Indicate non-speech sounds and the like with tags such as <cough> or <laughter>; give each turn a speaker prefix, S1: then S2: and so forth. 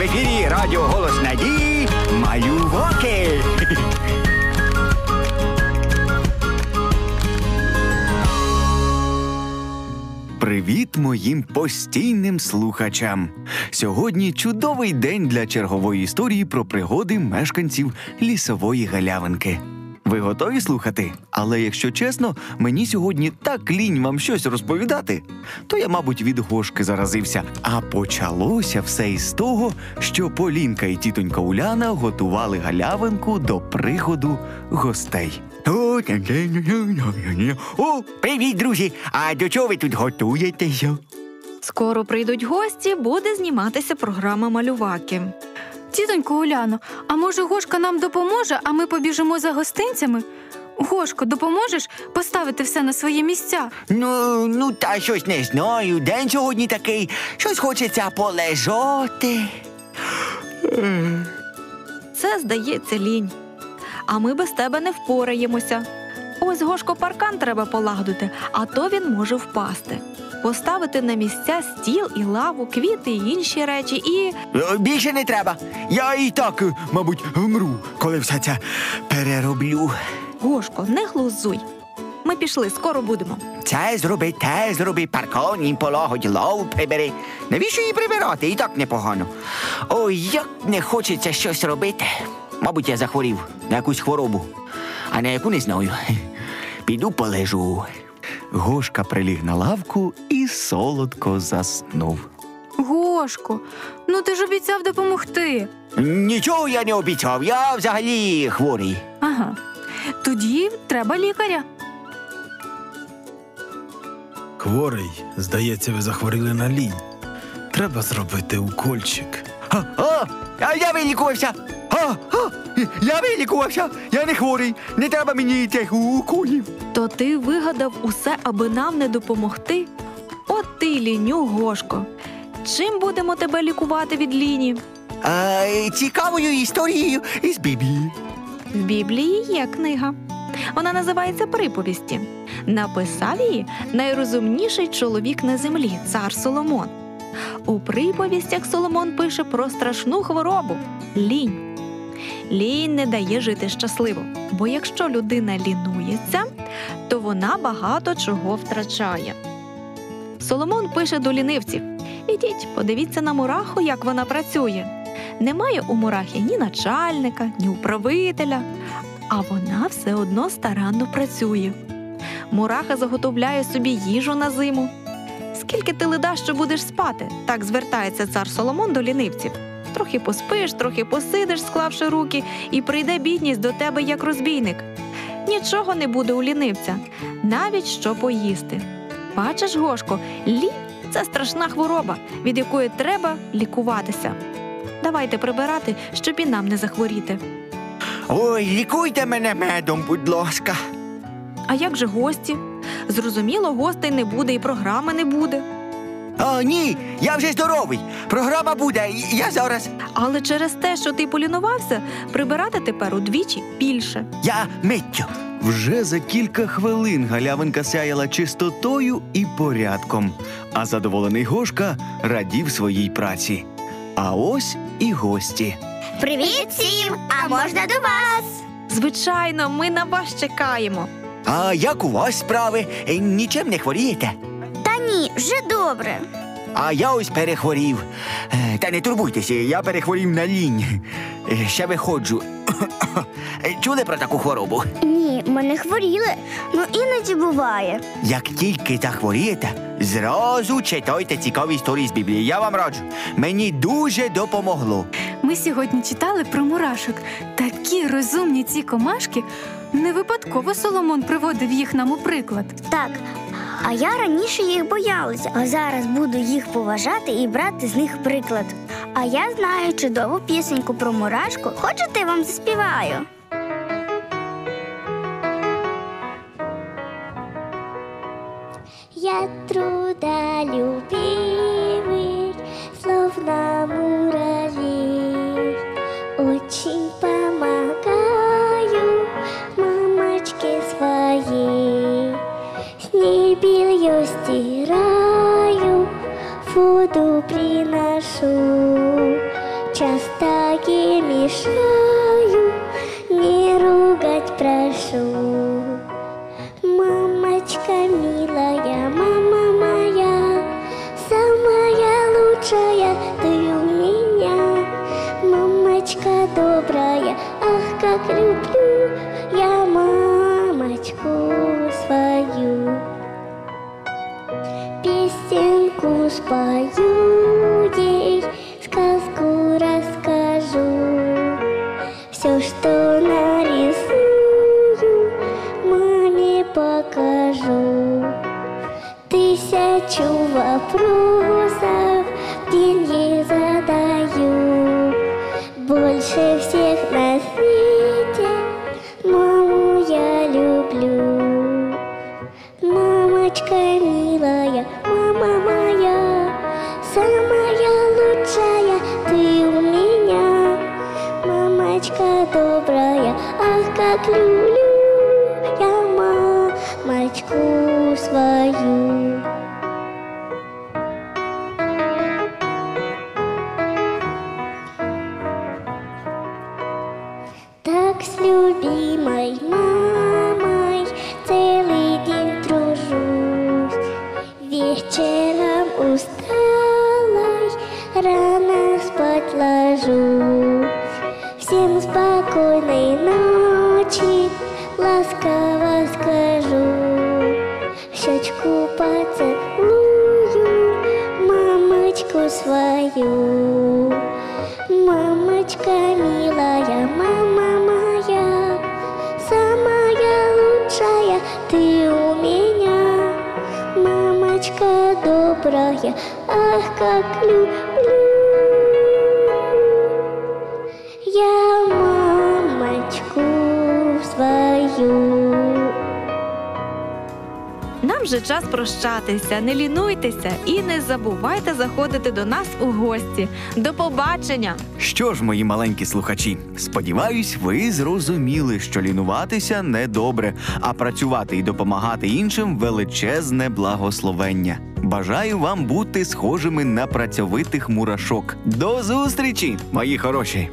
S1: В ефірі Радіо Голос Надії Малюваки. Привіт моїм постійним слухачам! Сьогодні чудовий день для чергової історії про пригоди мешканців лісової галявинки. Ви готові слухати? Але якщо чесно, мені сьогодні так лінь вам щось розповідати, то я, мабуть, від гошки заразився. А почалося все із того, що Полінка і тітонька Уляна готували галявинку до приходу гостей. О, привіт, друзі! А до чого ви тут готуєтеся?
S2: Скоро прийдуть гості, буде зніматися програма малюваки.
S3: Тітонько Уляно, а може Гошка нам допоможе, а ми побіжимо за гостинцями? Гошко, допоможеш поставити все на свої місця?
S1: Ну, ну та щось не знаю. День сьогодні такий, щось хочеться полежати.
S2: Це здається лінь. А ми без тебе не впораємося. Ось Гошко паркан треба полагодити, а то він може впасти. Поставити на місця стіл і лаву, квіти і інші речі, і
S1: Е, Більше не треба. Я і так, е, мабуть, вмру, коли все це перероблю.
S2: Гошко, не глузуй. Ми пішли, скоро будемо.
S1: Це зроби, те зроби, паркон їм полагодь, лаву прибери. Навіщо її прибирати? І так непогано. Ой, як не хочеться щось робити. Мабуть, я захворів на якусь хворобу, а на яку не знаю. Піду полежу. Гошка приліг на лавку і солодко заснув.
S3: Гошко, ну ти ж обіцяв допомогти.
S1: Нічого я не обіцяв, я взагалі хворий.
S3: Ага. Тоді треба лікаря.
S4: Хворий, здається, ви захворіли на лінь. Треба зробити укольчик.
S1: А, а, я вилікувався. А, а, я вилікувався. Я не хворий. Не треба мені тих уколів.
S2: То ти вигадав усе, аби нам не допомогти? От ти ліню, Гошко. Чим будемо тебе лікувати від ліні?
S1: А, цікавою історією із Біблії.
S2: В Біблії є книга. Вона називається Приповісті. Написав її найрозумніший чоловік на землі, цар Соломон. У приповістях Соломон пише про страшну хворобу лінь. Лінь не дає жити щасливо, бо якщо людина лінується, то вона багато чого втрачає. Соломон пише до лінивців: Ідіть, подивіться на мураху, як вона працює. Немає у мурахи ні начальника, ні управителя, а вона все одно старанно працює. Мураха заготовляє собі їжу на зиму. Скільки ти леда, що будеш спати? Так звертається цар Соломон до лінивців. Трохи поспиш, трохи посидиш, склавши руки, і прийде бідність до тебе як розбійник. Нічого не буде у лінивця, навіть що поїсти. Бачиш, Гошко, лінь це страшна хвороба, від якої треба лікуватися. Давайте прибирати, щоб і нам не захворіти.
S1: Ой, лікуйте мене медом, будь ласка.
S2: А як же гості? Зрозуміло, гостей не буде і програми не буде.
S1: А, ні, я вже здоровий. Програма буде. Я зараз.
S2: Але через те, що ти полінувався, прибирати тепер удвічі більше.
S1: Я миттю.
S5: Вже за кілька хвилин галявинка сяяла чистотою і порядком, а задоволений Гошка радів своїй праці. А ось і гості.
S6: Привіт всім! А можна до вас?
S2: Звичайно, ми на вас чекаємо.
S1: А як у вас справи? Е, Нічим не хворієте?
S6: Та ні, вже добре.
S1: А я ось перехворів. Е, Та не турбуйтеся, я перехворів на лінь. Е, Ще виходжу. <coughs> Чули про таку хворобу?
S6: Ні, ми не хворіли. Ну іноді буває.
S1: Як тільки захворієте, зразу читайте цікаві історії з Біблії. Я вам раджу. Мені дуже допомогло.
S3: Ми сьогодні читали про мурашок. Такі розумні ці комашки. Не випадково Соломон приводив їх нам у приклад.
S6: Так. А я раніше їх боялася, а зараз буду їх поважати і брати з них приклад. А я знаю чудову пісеньку про мурашку. Хочете, вам заспіваю? Я трудолюбивый, словно муравей. Приношу. часто ей мешаю, не ругать прошу. Мамочка милая, мама моя, самая лучшая ты у меня. Мамочка добрая, ах, как люблю я мамочку свою. Песенку спою вопросов день ей задаю. Больше всех на свете маму я люблю. Мамочка милая, мама моя, самая лучшая ты у меня. Мамочка добрая, ах, как люблю щечку поцелую мамочку свою. Мамочка милая, мама моя, самая лучшая ты у меня. Мамочка добрая, ах, как люблю
S2: Нам же час прощатися. Не лінуйтеся і не забувайте заходити до нас у гості. До побачення!
S5: Що ж, мої маленькі слухачі, сподіваюсь, ви зрозуміли, що лінуватися недобре, а працювати і допомагати іншим величезне благословення. Бажаю вам бути схожими на працьовитих мурашок. До зустрічі, мої хороші!